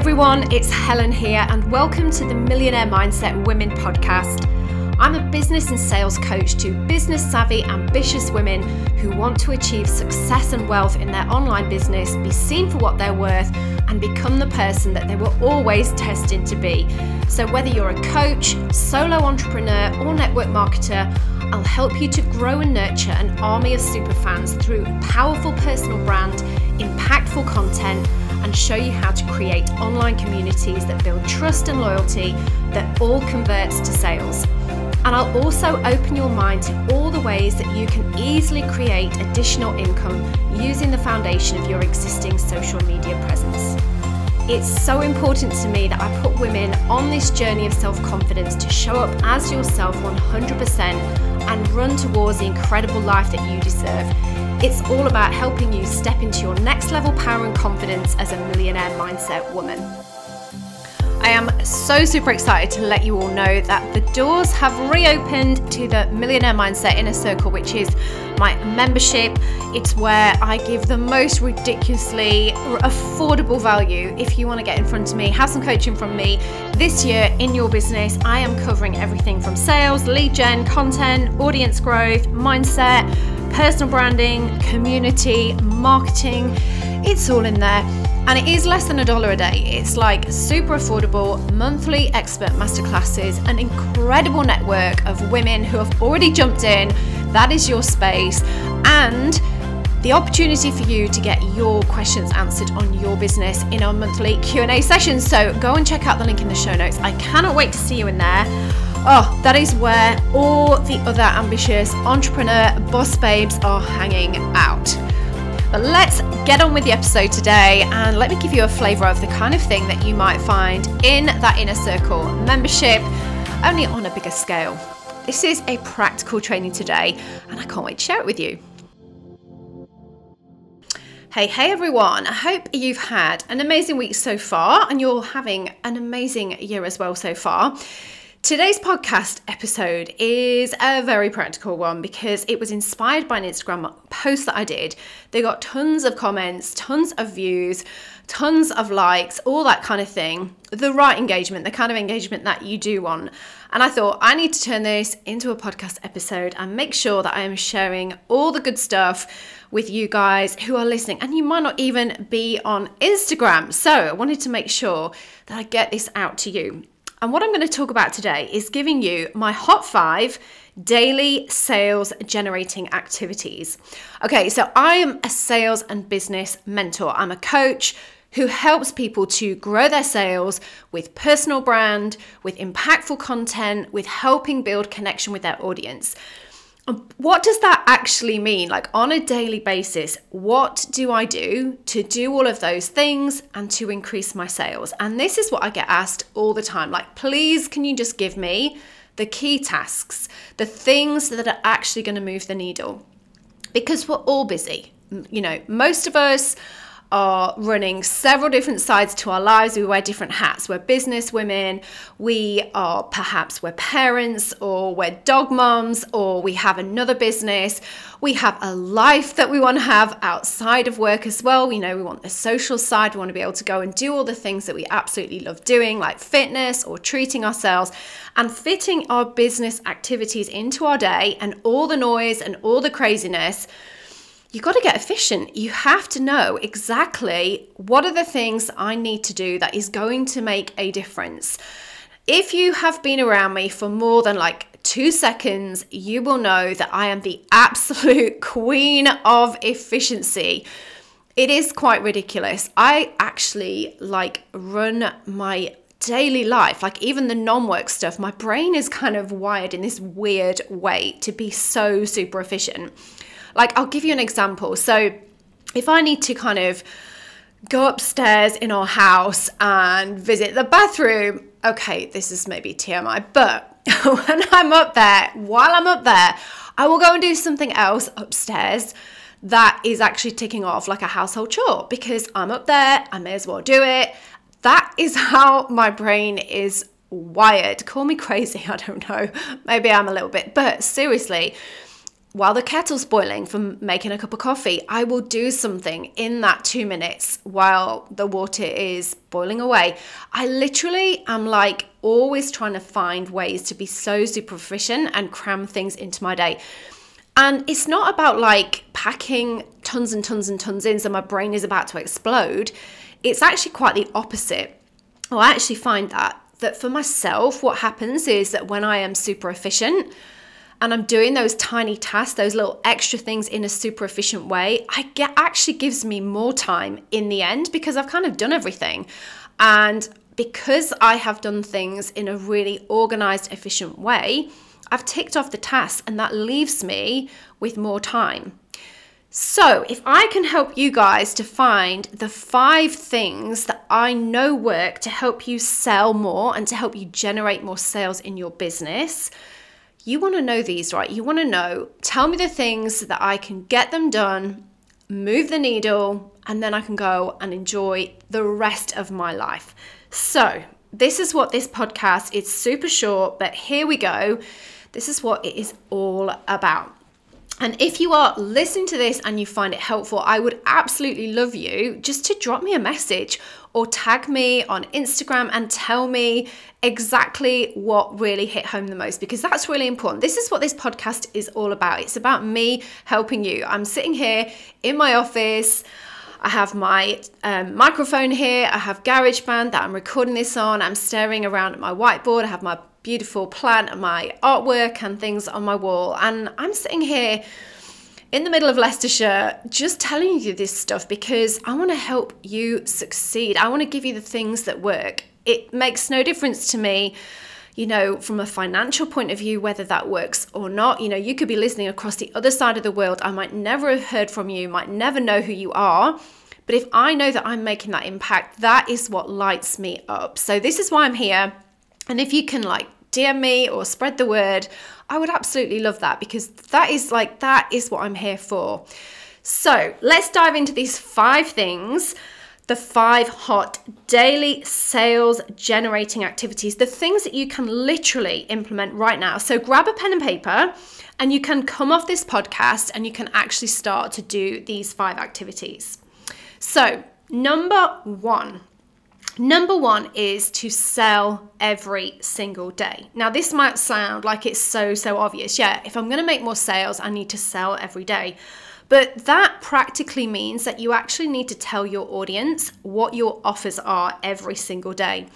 everyone, it's Helen here, and welcome to the Millionaire Mindset Women podcast. I'm a business and sales coach to business savvy, ambitious women who want to achieve success and wealth in their online business, be seen for what they're worth, and become the person that they were always destined to be. So, whether you're a coach, solo entrepreneur, or network marketer, I'll help you to grow and nurture an army of superfans through powerful personal brand, impactful content and show you how to create online communities that build trust and loyalty that all converts to sales. And I'll also open your mind to all the ways that you can easily create additional income using the foundation of your existing social media presence. It's so important to me that I put women on this journey of self confidence to show up as yourself 100% and run towards the incredible life that you deserve. It's all about helping you step into your next level power and confidence as a millionaire mindset woman. I am so super excited to let you all know that the doors have reopened to the Millionaire Mindset Inner Circle, which is my membership. It's where I give the most ridiculously affordable value. If you want to get in front of me, have some coaching from me this year in your business, I am covering everything from sales, lead gen, content, audience growth, mindset personal branding, community, marketing. It's all in there. And it is less than a dollar a day. It's like super affordable, monthly expert masterclasses, an incredible network of women who have already jumped in. That is your space. And the opportunity for you to get your questions answered on your business in our monthly Q&A sessions. So go and check out the link in the show notes. I cannot wait to see you in there. Oh, that is where all the other ambitious entrepreneur boss babes are hanging out. But let's get on with the episode today and let me give you a flavour of the kind of thing that you might find in that inner circle membership, only on a bigger scale. This is a practical training today, and I can't wait to share it with you. Hey, hey everyone. I hope you've had an amazing week so far and you're having an amazing year as well so far. Today's podcast episode is a very practical one because it was inspired by an Instagram post that I did. They got tons of comments, tons of views, tons of likes, all that kind of thing. The right engagement, the kind of engagement that you do want. And I thought I need to turn this into a podcast episode and make sure that I am sharing all the good stuff with you guys who are listening. And you might not even be on Instagram. So I wanted to make sure that I get this out to you. And what I'm going to talk about today is giving you my hot five daily sales generating activities. Okay, so I am a sales and business mentor, I'm a coach who helps people to grow their sales with personal brand, with impactful content, with helping build connection with their audience. What does that actually mean? Like on a daily basis, what do I do to do all of those things and to increase my sales? And this is what I get asked all the time. Like, please, can you just give me the key tasks, the things that are actually going to move the needle? Because we're all busy. You know, most of us are running several different sides to our lives. We wear different hats. We're business women, we are perhaps we're parents, or we're dog moms, or we have another business. We have a life that we want to have outside of work as well. We know we want the social side. We want to be able to go and do all the things that we absolutely love doing, like fitness or treating ourselves, and fitting our business activities into our day and all the noise and all the craziness you got to get efficient. You have to know exactly what are the things I need to do that is going to make a difference. If you have been around me for more than like two seconds, you will know that I am the absolute queen of efficiency. It is quite ridiculous. I actually like run my daily life, like even the non work stuff, my brain is kind of wired in this weird way to be so super efficient. Like, I'll give you an example. So, if I need to kind of go upstairs in our house and visit the bathroom, okay, this is maybe TMI, but when I'm up there, while I'm up there, I will go and do something else upstairs that is actually ticking off like a household chore because I'm up there, I may as well do it. That is how my brain is wired. Call me crazy, I don't know. Maybe I'm a little bit, but seriously, while the kettle's boiling from making a cup of coffee, I will do something in that two minutes while the water is boiling away. I literally am like always trying to find ways to be so super efficient and cram things into my day. And it's not about like packing tons and tons and tons in so my brain is about to explode. It's actually quite the opposite. Well, I actually find that that for myself, what happens is that when I am super efficient, and I'm doing those tiny tasks, those little extra things in a super efficient way, I get actually gives me more time in the end because I've kind of done everything. And because I have done things in a really organized, efficient way, I've ticked off the tasks and that leaves me with more time. So, if I can help you guys to find the five things that I know work to help you sell more and to help you generate more sales in your business, you want to know these, right? You want to know, tell me the things that I can get them done, move the needle, and then I can go and enjoy the rest of my life. So, this is what this podcast is super short, but here we go. This is what it is all about. And if you are listening to this and you find it helpful, I would absolutely love you just to drop me a message or tag me on Instagram and tell me exactly what really hit home the most because that's really important. This is what this podcast is all about. It's about me helping you. I'm sitting here in my office. I have my um, microphone here. I have GarageBand that I'm recording this on. I'm staring around at my whiteboard. I have my beautiful plant and my artwork and things on my wall. And I'm sitting here in the middle of Leicestershire just telling you this stuff because I want to help you succeed. I want to give you the things that work. It makes no difference to me you know, from a financial point of view, whether that works or not. You know, you could be listening across the other side of the world. I might never have heard from you, might never know who you are. But if I know that I'm making that impact, that is what lights me up. So this is why I'm here. And if you can like DM me or spread the word, I would absolutely love that because that is like, that is what I'm here for. So let's dive into these five things the five hot daily sales generating activities, the things that you can literally implement right now. So grab a pen and paper and you can come off this podcast and you can actually start to do these five activities. So, number one, Number one is to sell every single day. Now, this might sound like it's so, so obvious. Yeah, if I'm going to make more sales, I need to sell every day. But that practically means that you actually need to tell your audience what your offers are every single day,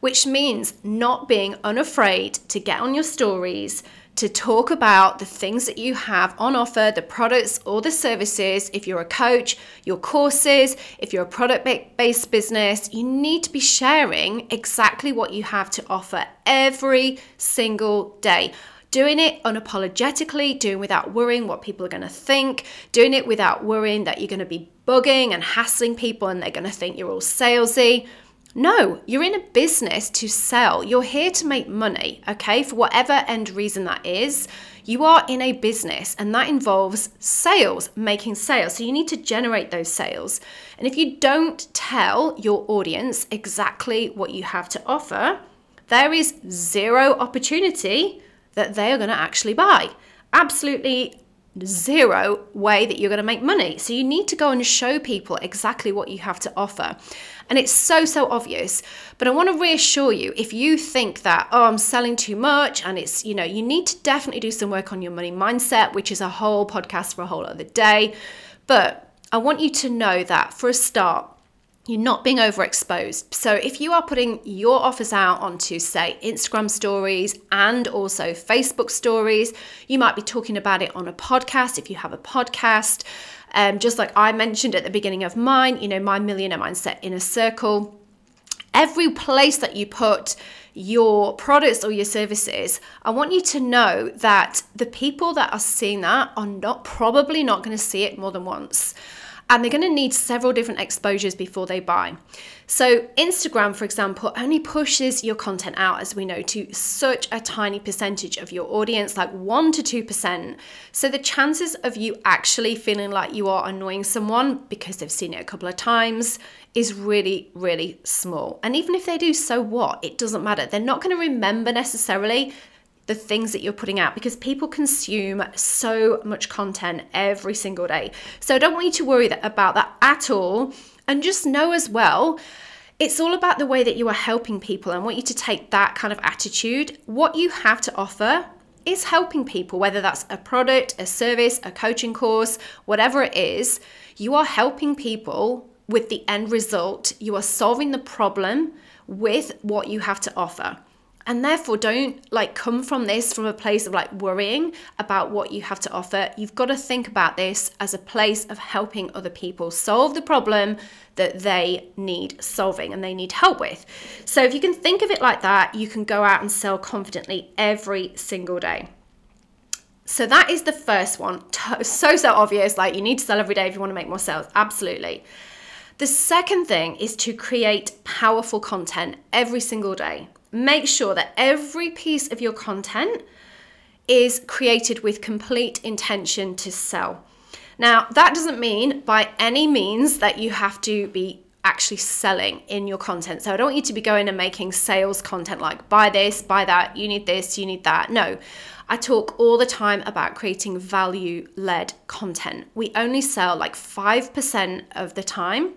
which means not being unafraid to get on your stories, to talk about the things that you have on offer, the products or the services. If you're a coach, your courses, if you're a product based business, you need to be sharing exactly what you have to offer every single day. Doing it unapologetically, doing without worrying what people are going to think, doing it without worrying that you're going to be bugging and hassling people and they're going to think you're all salesy. No, you're in a business to sell. You're here to make money, okay? For whatever end reason that is, you are in a business and that involves sales, making sales. So you need to generate those sales. And if you don't tell your audience exactly what you have to offer, there is zero opportunity that they are going to actually buy. Absolutely zero way that you're going to make money. So you need to go and show people exactly what you have to offer. And it's so, so obvious. But I want to reassure you if you think that, oh, I'm selling too much, and it's, you know, you need to definitely do some work on your money mindset, which is a whole podcast for a whole other day. But I want you to know that for a start, you're not being overexposed. So if you are putting your offers out onto, say, Instagram stories and also Facebook stories, you might be talking about it on a podcast if you have a podcast. Um, just like I mentioned at the beginning of mine, you know, my millionaire mindset inner circle. Every place that you put your products or your services, I want you to know that the people that are seeing that are not probably not going to see it more than once and they're going to need several different exposures before they buy. So, Instagram, for example, only pushes your content out, as we know, to such a tiny percentage of your audience, like 1% to 2%. So, the chances of you actually feeling like you are annoying someone because they've seen it a couple of times is really, really small. And even if they do, so what? It doesn't matter. They're not going to remember necessarily the things that you're putting out because people consume so much content every single day. So I don't want you to worry about that at all. And just know as well, it's all about the way that you are helping people. I want you to take that kind of attitude. What you have to offer is helping people, whether that's a product, a service, a coaching course, whatever it is, you are helping people with the end result. You are solving the problem with what you have to offer. And therefore, don't like come from this from a place of like worrying about what you have to offer. You've got to think about this as a place of helping other people solve the problem that they need solving and they need help with. So, if you can think of it like that, you can go out and sell confidently every single day. So, that is the first one. So, so obvious. Like, you need to sell every day if you want to make more sales. Absolutely. The second thing is to create powerful content every single day make sure that every piece of your content is created with complete intention to sell. Now, that doesn't mean by any means that you have to be actually selling in your content. So I don't want you to be going and making sales content like buy this, buy that, you need this, you need that. No. I talk all the time about creating value led content. We only sell like 5% of the time.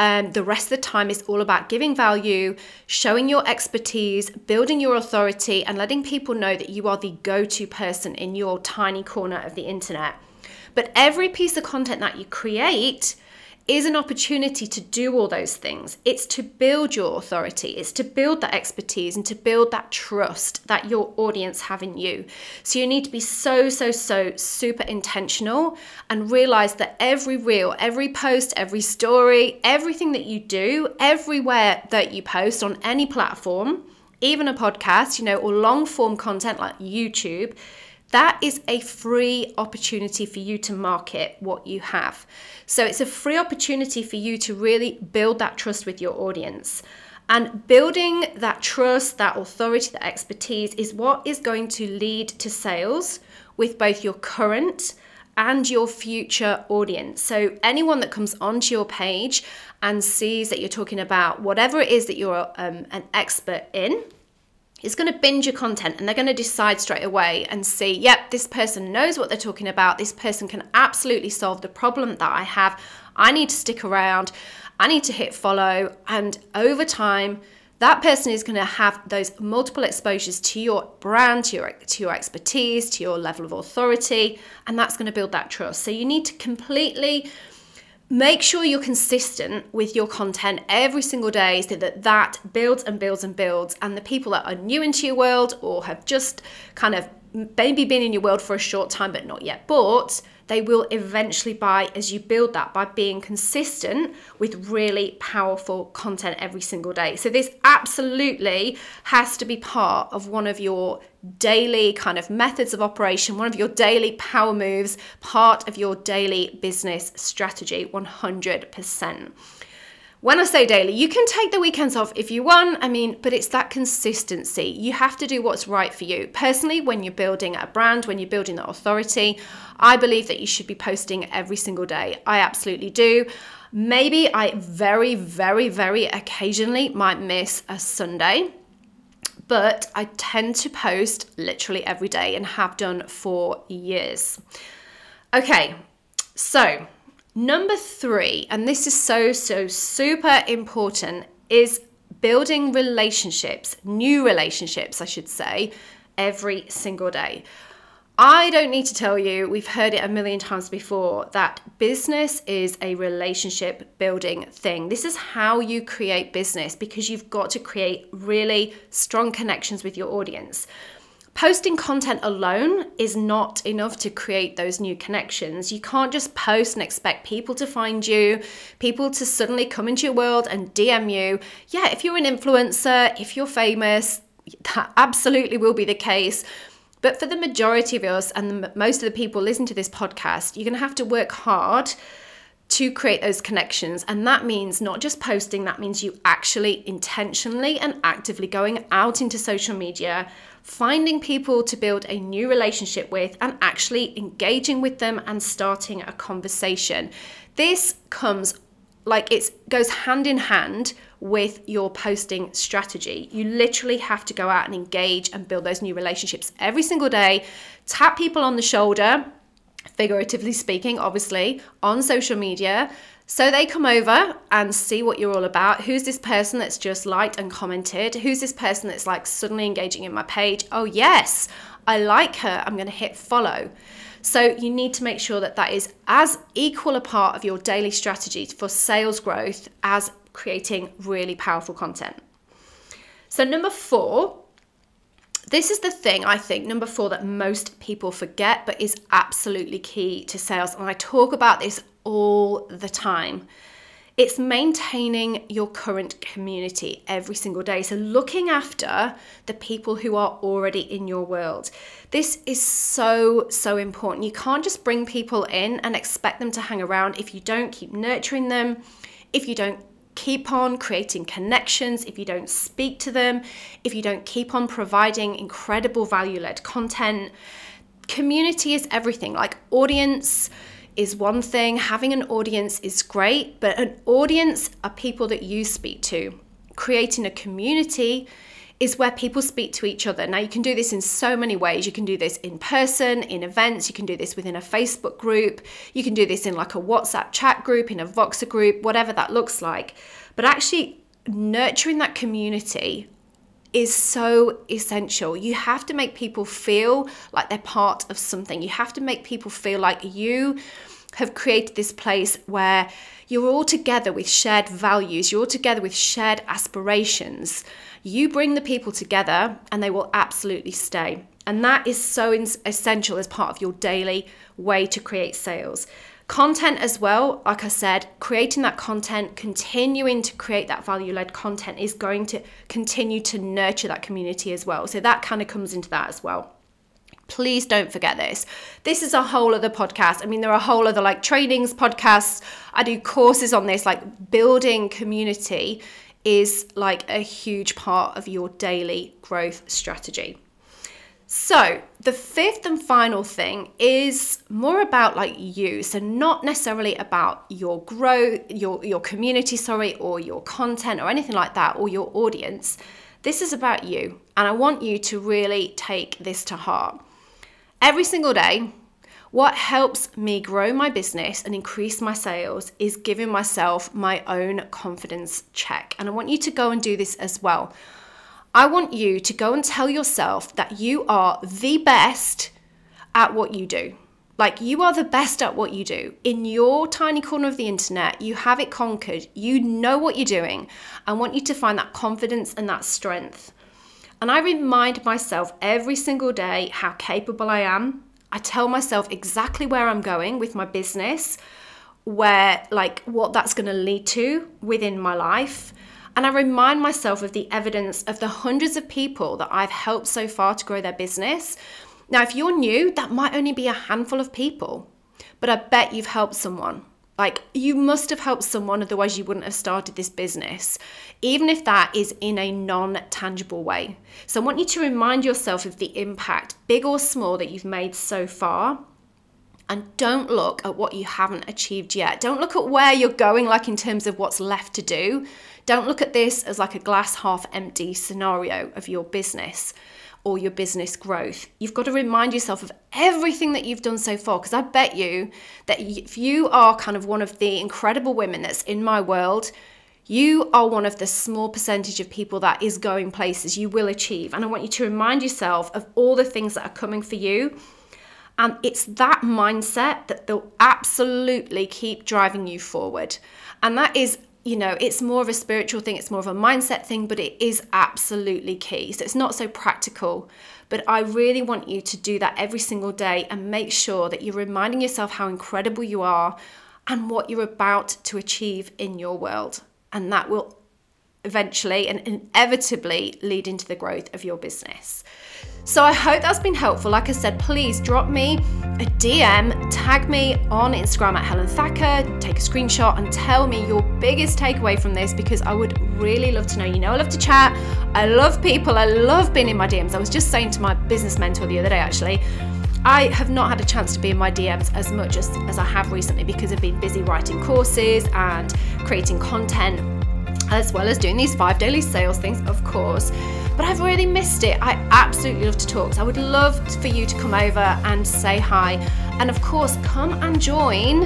Um, the rest of the time is all about giving value, showing your expertise, building your authority, and letting people know that you are the go to person in your tiny corner of the internet. But every piece of content that you create is an opportunity to do all those things. It's to build your authority, it's to build that expertise and to build that trust that your audience have in you. So you need to be so, so, so super intentional and realize that every reel, every post, every story, everything that you do, everywhere that you post on any platform, even a podcast, you know, or long form content like YouTube that is a free opportunity for you to market what you have. So it's a free opportunity for you to really build that trust with your audience. And building that trust, that authority, that expertise is what is going to lead to sales with both your current and your future audience. So, anyone that comes onto your page and sees that you're talking about whatever it is that you're um, an expert in, is going to binge your content and they're going to decide straight away and see, yep, this person knows what they're talking about. This person can absolutely solve the problem that I have. I need to stick around. I need to hit follow. And over time, that person is going to have those multiple exposures to your brand, to your, to your expertise, to your level of authority, and that's going to build that trust. So you need to completely make sure you're consistent with your content every single day so that that builds and builds and builds. And the people that are new into your world or have just kind of maybe been in your world for a short time but not yet bought they will eventually buy as you build that by being consistent with really powerful content every single day. So, this absolutely has to be part of one of your daily kind of methods of operation, one of your daily power moves, part of your daily business strategy, 100%. When I say daily, you can take the weekends off if you want. I mean, but it's that consistency. You have to do what's right for you. Personally, when you're building a brand, when you're building that authority, I believe that you should be posting every single day. I absolutely do. Maybe I very, very, very occasionally might miss a Sunday, but I tend to post literally every day and have done for years. Okay, so Number three, and this is so, so super important, is building relationships, new relationships, I should say, every single day. I don't need to tell you, we've heard it a million times before, that business is a relationship building thing. This is how you create business because you've got to create really strong connections with your audience posting content alone is not enough to create those new connections. You can't just post and expect people to find you, people to suddenly come into your world and DM you. Yeah, if you're an influencer, if you're famous, that absolutely will be the case. But for the majority of us and the, most of the people listening to this podcast, you're going to have to work hard to create those connections. And that means not just posting, that means you actually intentionally and actively going out into social media, finding people to build a new relationship with, and actually engaging with them and starting a conversation. This comes like it goes hand in hand with your posting strategy. You literally have to go out and engage and build those new relationships every single day. Tap people on the shoulder, figuratively speaking, obviously, on social media. So they come over and see what you're all about. Who's this person that's just liked and commented? Who's this person that's like suddenly engaging in my page? Oh, yes, I like her. I'm going to hit follow. So you need to make sure that that is as equal a part of your daily strategy for sales growth as creating really powerful content. So, number four, this is the thing I think, number four, that most people forget, but is absolutely key to sales. And I talk about this all the time. It's maintaining your current community every single day. So, looking after the people who are already in your world. This is so, so important. You can't just bring people in and expect them to hang around if you don't keep nurturing them, if you don't keep on creating connections, if you don't speak to them, if you don't keep on providing incredible value led content. Community is everything. Like, audience is one thing, having an audience is great, but an audience are people that you speak to. Creating a community is where people speak to each other. Now, you can do this in so many ways. You can do this in person, in events, you can do this within a Facebook group, you can do this in like a WhatsApp chat group, in a Voxer group, whatever that looks like. But actually, nurturing that community is so essential. You have to make people feel like they're part of something. You have to make people feel like you have created this place where you're all together with shared values, you're all together with shared aspirations. You bring the people together and they will absolutely stay. And that is so essential as part of your daily way to create sales. Content as well, like I said, creating that content, continuing to create that value led content is going to continue to nurture that community as well. So that kind of comes into that as well. Please don't forget this. This is a whole other podcast. I mean, there are a whole other like trainings, podcasts. I do courses on this, like building community is like a huge part of your daily growth strategy. So, the fifth and final thing is more about like you. So, not necessarily about your growth, your your community, sorry, or your content or anything like that or your audience. This is about you, and I want you to really take this to heart. Every single day, what helps me grow my business and increase my sales is giving myself my own confidence check. And I want you to go and do this as well. I want you to go and tell yourself that you are the best at what you do. Like you are the best at what you do. In your tiny corner of the internet, you have it conquered. You know what you're doing. I want you to find that confidence and that strength. And I remind myself every single day how capable I am. I tell myself exactly where I'm going with my business, where, like, what that's going to lead to within my life. And I remind myself of the evidence of the hundreds of people that I've helped so far to grow their business. Now, if you're new, that might only be a handful of people, but I bet you've helped someone. Like, you must have helped someone, otherwise, you wouldn't have started this business, even if that is in a non tangible way. So, I want you to remind yourself of the impact, big or small, that you've made so far. And don't look at what you haven't achieved yet. Don't look at where you're going, like in terms of what's left to do. Don't look at this as like a glass half empty scenario of your business or your business growth. You've got to remind yourself of everything that you've done so far because I bet you that if you are kind of one of the incredible women that's in my world, you are one of the small percentage of people that is going places you will achieve. And I want you to remind yourself of all the things that are coming for you. And it's that mindset that they'll absolutely keep driving you forward. And that is you know, it's more of a spiritual thing, it's more of a mindset thing, but it is absolutely key. So it's not so practical. But I really want you to do that every single day and make sure that you're reminding yourself how incredible you are and what you're about to achieve in your world. And that will eventually and inevitably lead into the growth of your business. So I hope that's been helpful. Like I said, please drop me a DM, tag me on Instagram at Helen Thacker, take a screenshot and tell me your biggest takeaway from this because I would really love to know. You know, I love to chat, I love people, I love being in my DMs. I was just saying to my business mentor the other day actually. I have not had a chance to be in my DMs as much as, as I have recently because I've been busy writing courses and creating content, as well as doing these five daily sales things, of course. But I've really missed it. I absolutely love to talk. So I would love for you to come over and say hi. And of course, come and join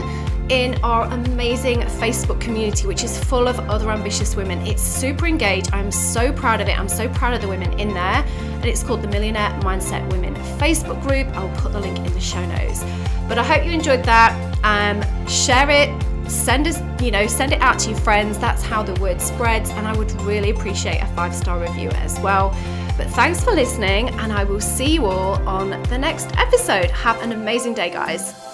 in our amazing Facebook community, which is full of other ambitious women. It's super engaged. I'm so proud of it. I'm so proud of the women in there. And it's called the Millionaire Mindset Women Facebook group. I'll put the link in the show notes. But I hope you enjoyed that. Um, share it, send us, you know, send it out to your friends. That's how the word spreads. And I would really appreciate a five star review as well. But thanks for listening, and I will see you all on the next episode. Have an amazing day, guys.